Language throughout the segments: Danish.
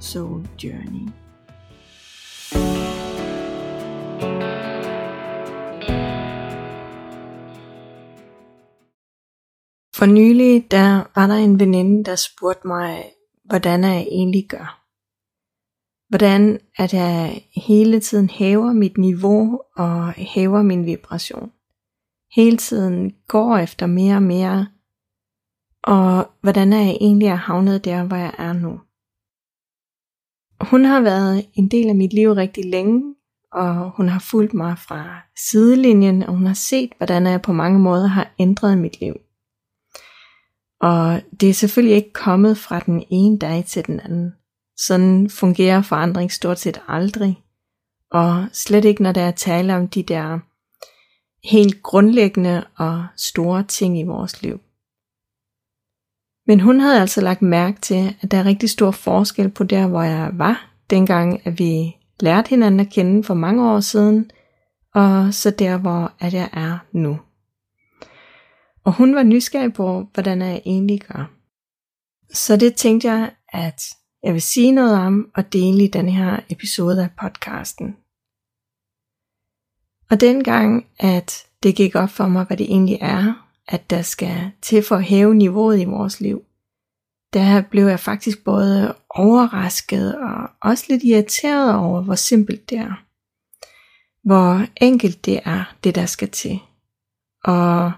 Soul Journey. For nylig, der var der en veninde, der spurgte mig, hvordan jeg egentlig gør. Hvordan at jeg hele tiden hæver mit niveau og hæver min vibration. Hele tiden går efter mere og mere. Og hvordan er jeg egentlig er havnet der, hvor jeg er nu. Hun har været en del af mit liv rigtig længe, og hun har fulgt mig fra sidelinjen, og hun har set, hvordan jeg på mange måder har ændret mit liv. Og det er selvfølgelig ikke kommet fra den ene dag til den anden. Sådan fungerer forandring stort set aldrig. Og slet ikke når der er tale om de der helt grundlæggende og store ting i vores liv. Men hun havde altså lagt mærke til, at der er rigtig stor forskel på der, hvor jeg var, dengang at vi lærte hinanden at kende for mange år siden, og så der, hvor at jeg er nu. Og hun var nysgerrig på, hvordan jeg egentlig gør. Så det tænkte jeg, at jeg vil sige noget om og dele i den her episode af podcasten. Og dengang, at det gik op for mig, hvad det egentlig er, at der skal til for at hæve niveauet i vores liv, der blev jeg faktisk både overrasket og også lidt irriteret over, hvor simpelt det er. Hvor enkelt det er, det der skal til. Og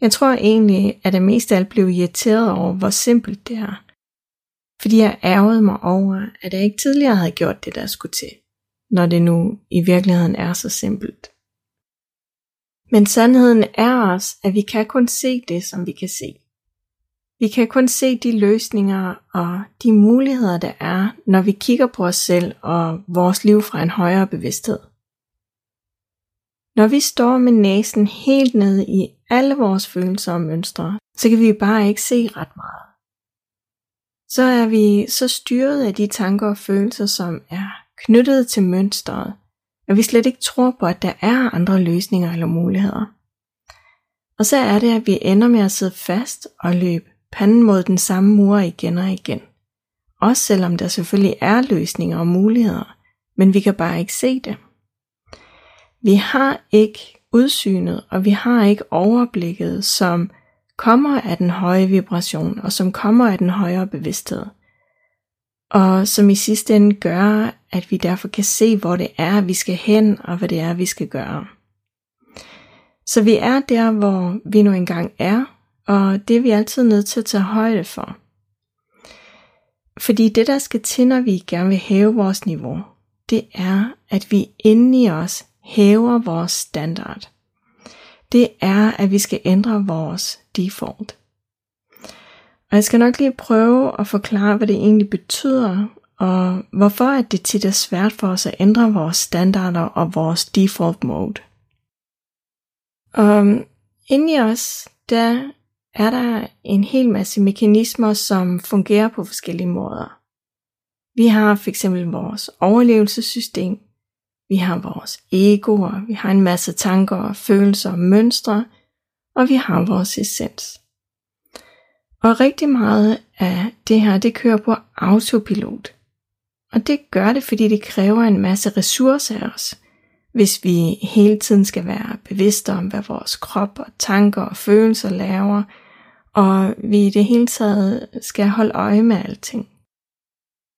jeg tror egentlig, at jeg mest af alt blev irriteret over, hvor simpelt det er. Fordi jeg ærgede mig over, at jeg ikke tidligere havde gjort det, der skulle til. Når det nu i virkeligheden er så simpelt. Men sandheden er også, at vi kan kun se det, som vi kan se. Vi kan kun se de løsninger og de muligheder, der er, når vi kigger på os selv og vores liv fra en højere bevidsthed. Når vi står med næsen helt nede i alle vores følelser og mønstre, så kan vi bare ikke se ret meget. Så er vi så styret af de tanker og følelser, som er knyttet til mønstret, at vi slet ikke tror på, at der er andre løsninger eller muligheder. Og så er det, at vi ender med at sidde fast og løbe panden mod den samme mur igen og igen. Også selvom der selvfølgelig er løsninger og muligheder, men vi kan bare ikke se det. Vi har ikke udsynet, og vi har ikke overblikket, som kommer af den høje vibration, og som kommer af den højere bevidsthed. Og som i sidste ende gør, at vi derfor kan se, hvor det er, vi skal hen, og hvad det er, vi skal gøre. Så vi er der, hvor vi nu engang er, og det er vi altid nødt til at tage højde for. Fordi det, der skal til, når vi gerne vil hæve vores niveau, det er, at vi inde i os hæver vores standard. Det er, at vi skal ændre vores default. Og jeg skal nok lige prøve at forklare, hvad det egentlig betyder, og hvorfor at det tit er svært for os at ændre vores standarder og vores default mode. Og inde i os, der er der en hel masse mekanismer, som fungerer på forskellige måder. Vi har for eksempel vores overlevelsessystem, vi har vores egoer, vi har en masse tanker, følelser og mønstre, og vi har vores essens. Og rigtig meget af det her, det kører på autopilot. Og det gør det, fordi det kræver en masse ressourcer af os, hvis vi hele tiden skal være bevidste om, hvad vores krop og tanker og følelser laver, og vi i det hele taget skal holde øje med alting.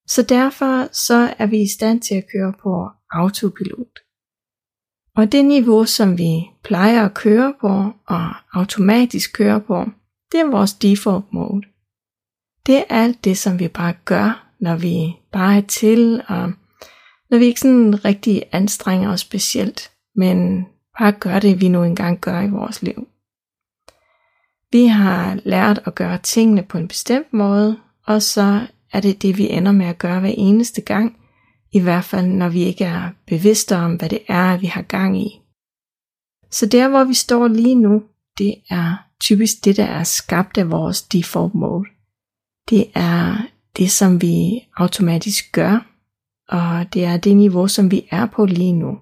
Så derfor så er vi i stand til at køre på autopilot. Og det niveau, som vi plejer at køre på og automatisk køre på, det er vores default mode. Det er alt det, som vi bare gør, når vi bare er til, og når vi ikke sådan rigtig anstrenger os specielt, men bare gør det, vi nu engang gør i vores liv. Vi har lært at gøre tingene på en bestemt måde, og så er det det, vi ender med at gøre hver eneste gang, i hvert fald når vi ikke er bevidste om, hvad det er, vi har gang i. Så der, hvor vi står lige nu, det er typisk det, der er skabt af vores default mode. Det er det, som vi automatisk gør, og det er det niveau, som vi er på lige nu.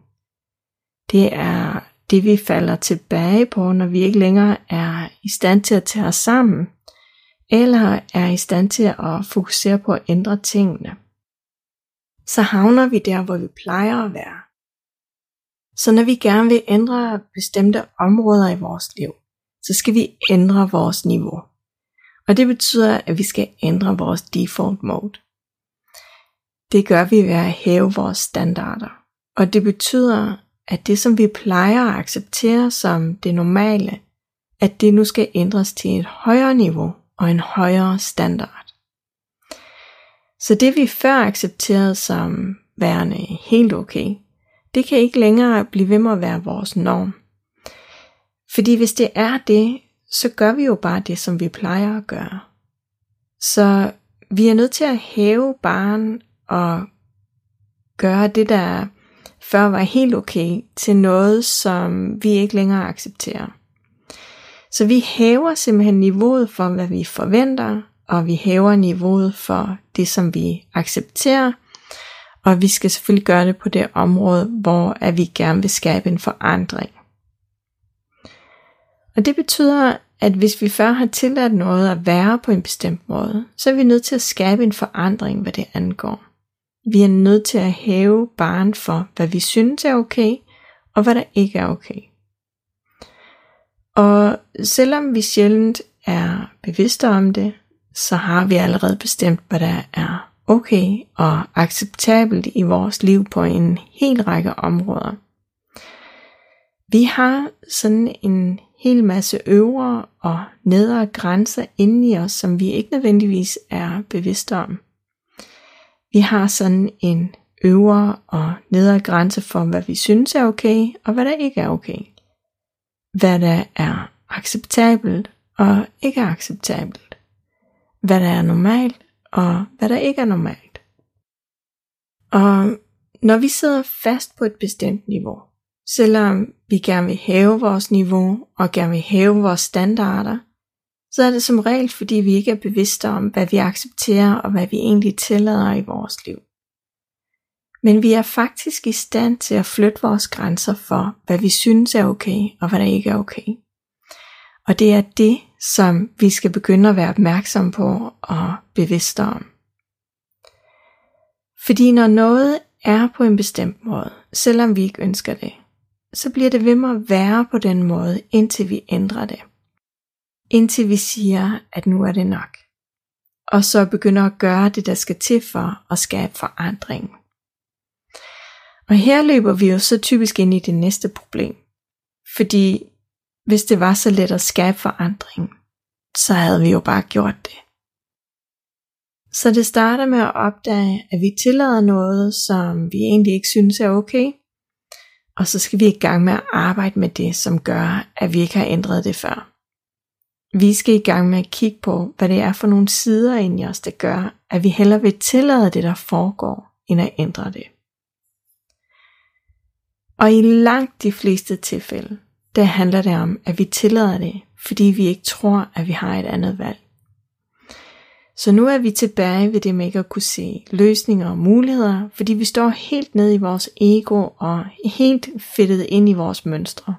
Det er det, vi falder tilbage på, når vi ikke længere er i stand til at tage os sammen, eller er i stand til at fokusere på at ændre tingene. Så havner vi der, hvor vi plejer at være. Så når vi gerne vil ændre bestemte områder i vores liv, så skal vi ændre vores niveau. Og det betyder, at vi skal ændre vores default mode. Det gør vi ved at hæve vores standarder. Og det betyder, at det som vi plejer at acceptere som det normale, at det nu skal ændres til et højere niveau og en højere standard. Så det vi før accepterede som værende helt okay, det kan ikke længere blive ved med at være vores norm. Fordi hvis det er det, så gør vi jo bare det, som vi plejer at gøre. Så vi er nødt til at hæve barn og gøre det, der før var helt okay, til noget, som vi ikke længere accepterer. Så vi hæver simpelthen niveauet for, hvad vi forventer, og vi hæver niveauet for det, som vi accepterer, og vi skal selvfølgelig gøre det på det område, hvor at vi gerne vil skabe en forandring. Og det betyder, at hvis vi før har tilladt noget at være på en bestemt måde, så er vi nødt til at skabe en forandring, hvad det angår. Vi er nødt til at hæve barn for, hvad vi synes er okay, og hvad der ikke er okay. Og selvom vi sjældent er bevidste om det, så har vi allerede bestemt, hvad der er okay og acceptabelt i vores liv på en hel række områder. Vi har sådan en hel masse øvre og nedre grænser inde i os, som vi ikke nødvendigvis er bevidste om. Vi har sådan en øvre og nedre grænse for, hvad vi synes er okay, og hvad der ikke er okay. Hvad der er acceptabelt og ikke er acceptabelt. Hvad der er normalt og hvad der ikke er normalt. Og når vi sidder fast på et bestemt niveau, selvom vi gerne vil hæve vores niveau og gerne vil hæve vores standarder, så er det som regel, fordi vi ikke er bevidste om, hvad vi accepterer og hvad vi egentlig tillader i vores liv. Men vi er faktisk i stand til at flytte vores grænser for, hvad vi synes er okay og hvad der ikke er okay. Og det er det, som vi skal begynde at være opmærksom på og bevidste om. Fordi når noget er på en bestemt måde, selvom vi ikke ønsker det, så bliver det ved med at være på den måde, indtil vi ændrer det indtil vi siger, at nu er det nok. Og så begynder at gøre det, der skal til for at skabe forandring. Og her løber vi jo så typisk ind i det næste problem. Fordi hvis det var så let at skabe forandring, så havde vi jo bare gjort det. Så det starter med at opdage, at vi tillader noget, som vi egentlig ikke synes er okay. Og så skal vi i gang med at arbejde med det, som gør, at vi ikke har ændret det før. Vi skal i gang med at kigge på, hvad det er for nogle sider ind i os, der gør, at vi hellere vil tillade det, der foregår, end at ændre det. Og i langt de fleste tilfælde, der handler det om, at vi tillader det, fordi vi ikke tror, at vi har et andet valg. Så nu er vi tilbage ved det med ikke at kunne se løsninger og muligheder, fordi vi står helt ned i vores ego og helt fedtet ind i vores mønstre.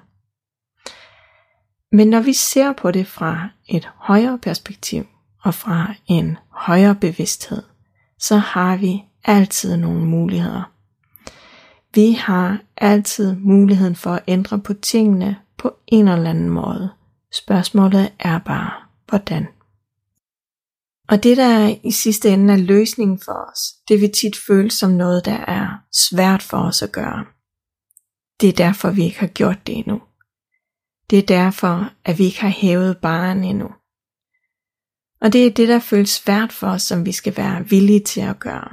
Men når vi ser på det fra et højere perspektiv og fra en højere bevidsthed, så har vi altid nogle muligheder. Vi har altid muligheden for at ændre på tingene på en eller anden måde. Spørgsmålet er bare, hvordan. Og det der i sidste ende er løsningen for os, det vil tit føles som noget, der er svært for os at gøre. Det er derfor, vi ikke har gjort det endnu. Det er derfor, at vi ikke har hævet barn endnu. Og det er det, der føles svært for os, som vi skal være villige til at gøre.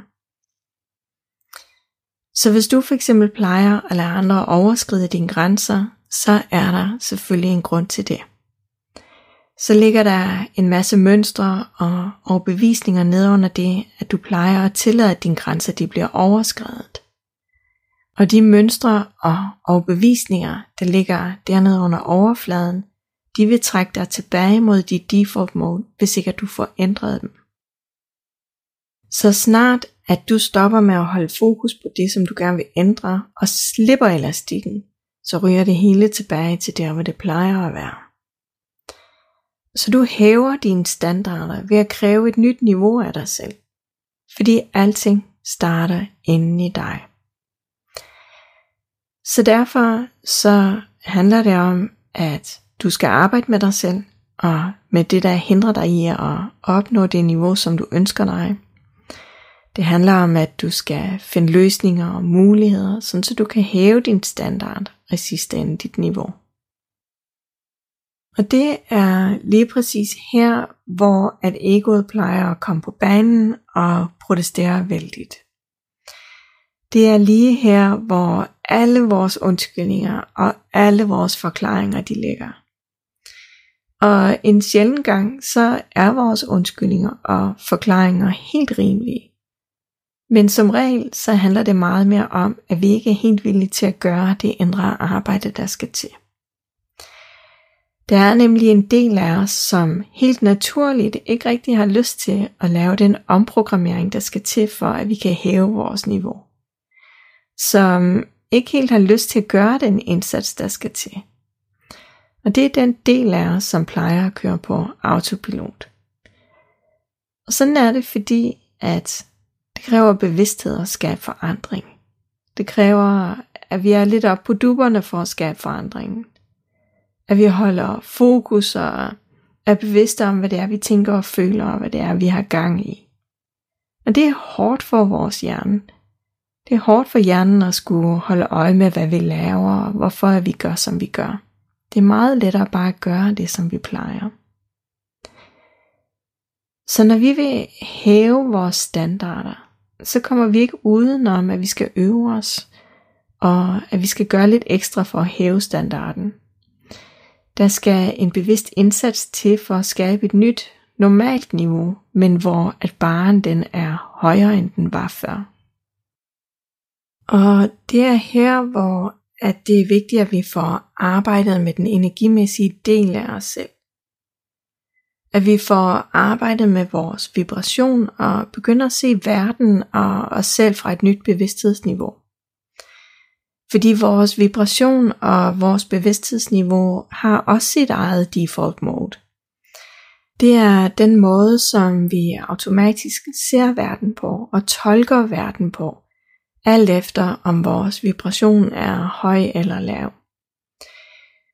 Så hvis du for eksempel plejer at lade andre overskride dine grænser, så er der selvfølgelig en grund til det så ligger der en masse mønstre og overbevisninger ned under det, at du plejer at tillade, at dine grænser de bliver overskrevet. Og de mønstre og overbevisninger, der ligger dernede under overfladen, de vil trække dig tilbage mod dit default mode, hvis ikke at du får ændret dem. Så snart at du stopper med at holde fokus på det, som du gerne vil ændre, og slipper elastikken, så ryger det hele tilbage til der, hvor det plejer at være. Så du hæver dine standarder ved at kræve et nyt niveau af dig selv. Fordi alting starter inde i dig. Så derfor så handler det om, at du skal arbejde med dig selv, og med det, der hindrer dig i at opnå det niveau, som du ønsker dig. Det handler om, at du skal finde løsninger og muligheder, sådan så du kan hæve din standard og i sidste ende dit niveau. Og det er lige præcis her, hvor at egoet plejer at komme på banen og protestere vældigt. Det er lige her, hvor alle vores undskyldninger og alle vores forklaringer de ligger. Og en sjælden gang, så er vores undskyldninger og forklaringer helt rimelige. Men som regel, så handler det meget mere om, at vi ikke er helt villige til at gøre det indre arbejde, der skal til. Der er nemlig en del af os, som helt naturligt ikke rigtig har lyst til at lave den omprogrammering, der skal til for, at vi kan hæve vores niveau. Som ikke helt har lyst til at gøre den indsats, der skal til. Og det er den del af os, som plejer at køre på autopilot. Og sådan er det, fordi at det kræver bevidsthed at skabe forandring. Det kræver, at vi er lidt op på duberne for at skabe forandringen. At vi holder fokus og er bevidste om, hvad det er, vi tænker og føler, og hvad det er, vi har gang i. Og det er hårdt for vores hjerne. Det er hårdt for hjernen at skulle holde øje med, hvad vi laver, og hvorfor vi gør, som vi gør. Det er meget lettere bare at gøre det, som vi plejer. Så når vi vil hæve vores standarder, så kommer vi ikke udenom, at vi skal øve os, og at vi skal gøre lidt ekstra for at hæve standarden. Der skal en bevidst indsats til for at skabe et nyt, normalt niveau, men hvor at baren den er højere end den var før. Og det er her, hvor at det er vigtigt, at vi får arbejdet med den energimæssige del af os selv. At vi får arbejdet med vores vibration og begynder at se verden og os selv fra et nyt bevidsthedsniveau. Fordi vores vibration og vores bevidsthedsniveau har også sit eget default mode. Det er den måde, som vi automatisk ser verden på og tolker verden på alt efter om vores vibration er høj eller lav.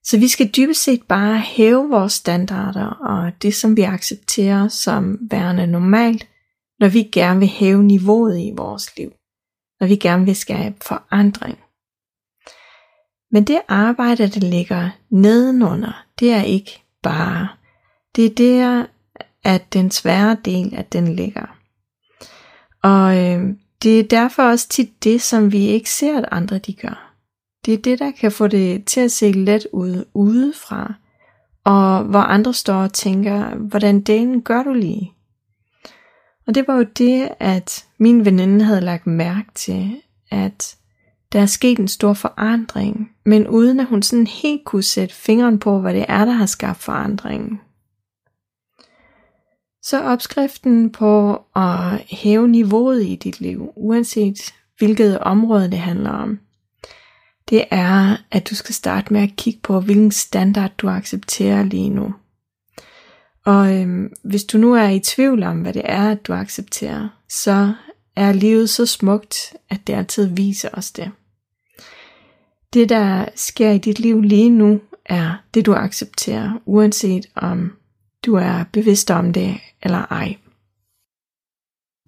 Så vi skal dybest set bare hæve vores standarder og det, som vi accepterer som værende normalt, når vi gerne vil hæve niveauet i vores liv, når vi gerne vil skabe forandring. Men det arbejde, der ligger nedenunder, det er ikke bare. Det er der, at den svære del, at den ligger. Og øh, det er derfor også tit det, som vi ikke ser, at andre de gør. Det er det, der kan få det til at se let ud udefra, og hvor andre står og tænker, hvordan den gør du lige? Og det var jo det, at min veninde havde lagt mærke til, at der er sket en stor forandring, men uden at hun sådan helt kunne sætte fingeren på, hvad det er, der har skabt forandringen. Så opskriften på at hæve niveauet i dit liv, uanset hvilket område det handler om, det er, at du skal starte med at kigge på, hvilken standard du accepterer lige nu. Og øhm, hvis du nu er i tvivl om, hvad det er, at du accepterer, så er livet så smukt, at det altid viser os det. Det, der sker i dit liv lige nu, er det, du accepterer, uanset om du er bevidst om det eller ej.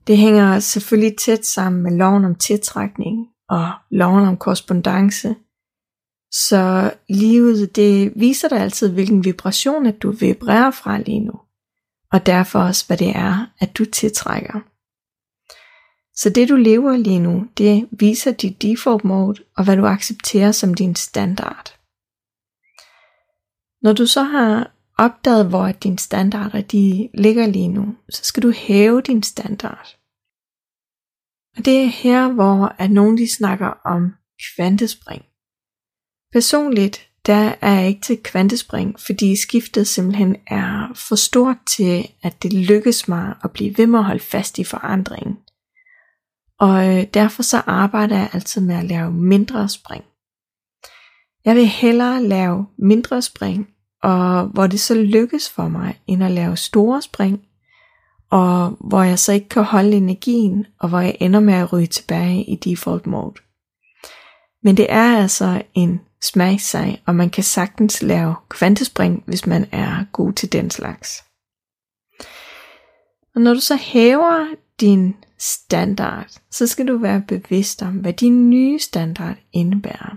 Det hænger selvfølgelig tæt sammen med loven om tiltrækning og loven om korrespondence. Så livet det viser dig altid, hvilken vibration at du vibrerer fra lige nu. Og derfor også, hvad det er, at du tiltrækker. Så det du lever lige nu, det viser dit default mode og hvad du accepterer som din standard. Når du så har opdaget, hvor dine standarder de ligger lige nu, så skal du hæve din standard. Og det er her, hvor at nogen de snakker om kvantespring. Personligt, der er jeg ikke til kvantespring, fordi skiftet simpelthen er for stort til, at det lykkes mig at blive ved med at holde fast i forandringen. Og øh, derfor så arbejder jeg altid med at lave mindre spring. Jeg vil hellere lave mindre spring, og hvor det så lykkes for mig, end at lave store spring, og hvor jeg så ikke kan holde energien, og hvor jeg ender med at ryge tilbage i default mode. Men det er altså en smagsag, og man kan sagtens lave kvantespring, hvis man er god til den slags. Og når du så hæver din standard, så skal du være bevidst om, hvad din nye standard indebærer.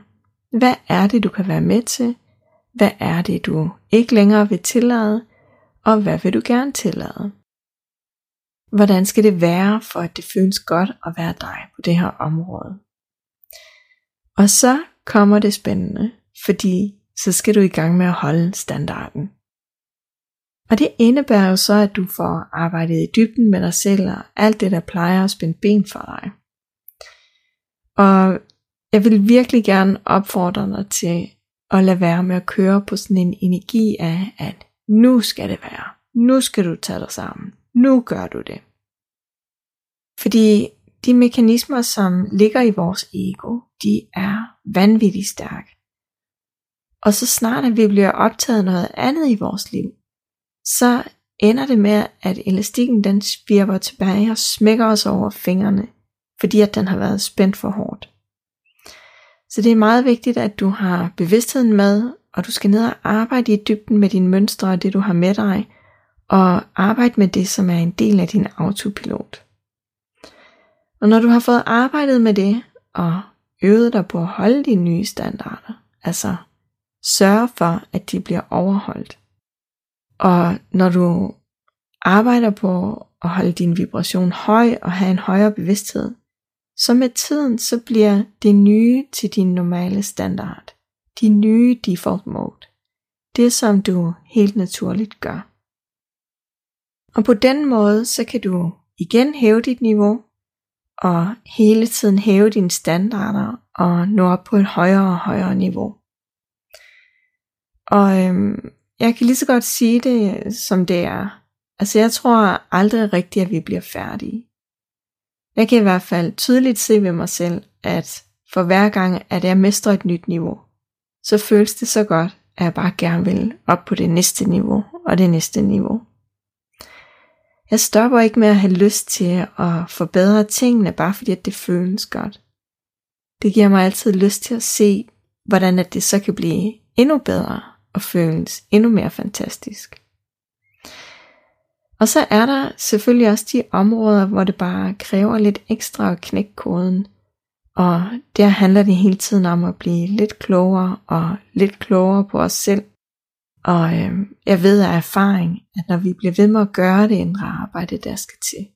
Hvad er det, du kan være med til? Hvad er det, du ikke længere vil tillade? Og hvad vil du gerne tillade? Hvordan skal det være, for at det føles godt at være dig på det her område? Og så kommer det spændende, fordi så skal du i gang med at holde standarden. Og det indebærer jo så, at du får arbejdet i dybden med dig selv og alt det, der plejer at spænde ben for dig. Og jeg vil virkelig gerne opfordre dig til at lade være med at køre på sådan en energi af, at nu skal det være. Nu skal du tage dig sammen. Nu gør du det. Fordi de mekanismer, som ligger i vores ego, de er vanvittigt stærke. Og så snart at vi bliver optaget noget andet i vores liv, så ender det med, at elastikken den svirper tilbage og smækker os over fingrene, fordi at den har været spændt for hårdt. Så det er meget vigtigt, at du har bevidstheden med, og du skal ned og arbejde i dybden med dine mønstre og det du har med dig, og arbejde med det, som er en del af din autopilot. Og når du har fået arbejdet med det, og øvet dig på at holde dine nye standarder, altså sørge for, at de bliver overholdt. Og når du arbejder på at holde din vibration høj og have en højere bevidsthed, så med tiden så bliver det nye til din normale standard. Din nye default mode. Det som du helt naturligt gør. Og på den måde så kan du igen hæve dit niveau og hele tiden hæve dine standarder og nå op på et højere og højere niveau. Og øhm, jeg kan lige så godt sige det, som det er. Altså jeg tror aldrig rigtigt, at vi bliver færdige. Jeg kan i hvert fald tydeligt se ved mig selv, at for hver gang, at jeg mestrer et nyt niveau, så føles det så godt, at jeg bare gerne vil op på det næste niveau og det næste niveau. Jeg stopper ikke med at have lyst til at forbedre tingene, bare fordi at det føles godt. Det giver mig altid lyst til at se, hvordan at det så kan blive endnu bedre og føles endnu mere fantastisk. Og så er der selvfølgelig også de områder, hvor det bare kræver lidt ekstra at knække koden. Og der handler det hele tiden om at blive lidt klogere og lidt klogere på os selv. Og øh, jeg ved af erfaring, at når vi bliver ved med at gøre det indre arbejde, der skal til,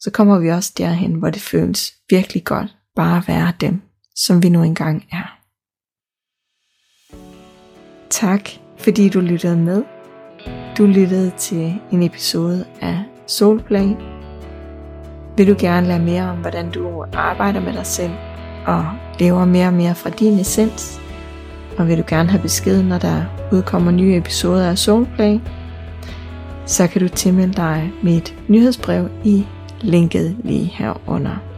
så kommer vi også derhen, hvor det føles virkelig godt bare at være dem, som vi nu engang er. Tak, fordi du lyttede med. Du lyttede til en episode af Soulplay. Vil du gerne lære mere om, hvordan du arbejder med dig selv og lever mere og mere fra din essens? Og vil du gerne have besked, når der udkommer nye episoder af Soulplay? Så kan du tilmelde dig mit nyhedsbrev i linket lige herunder.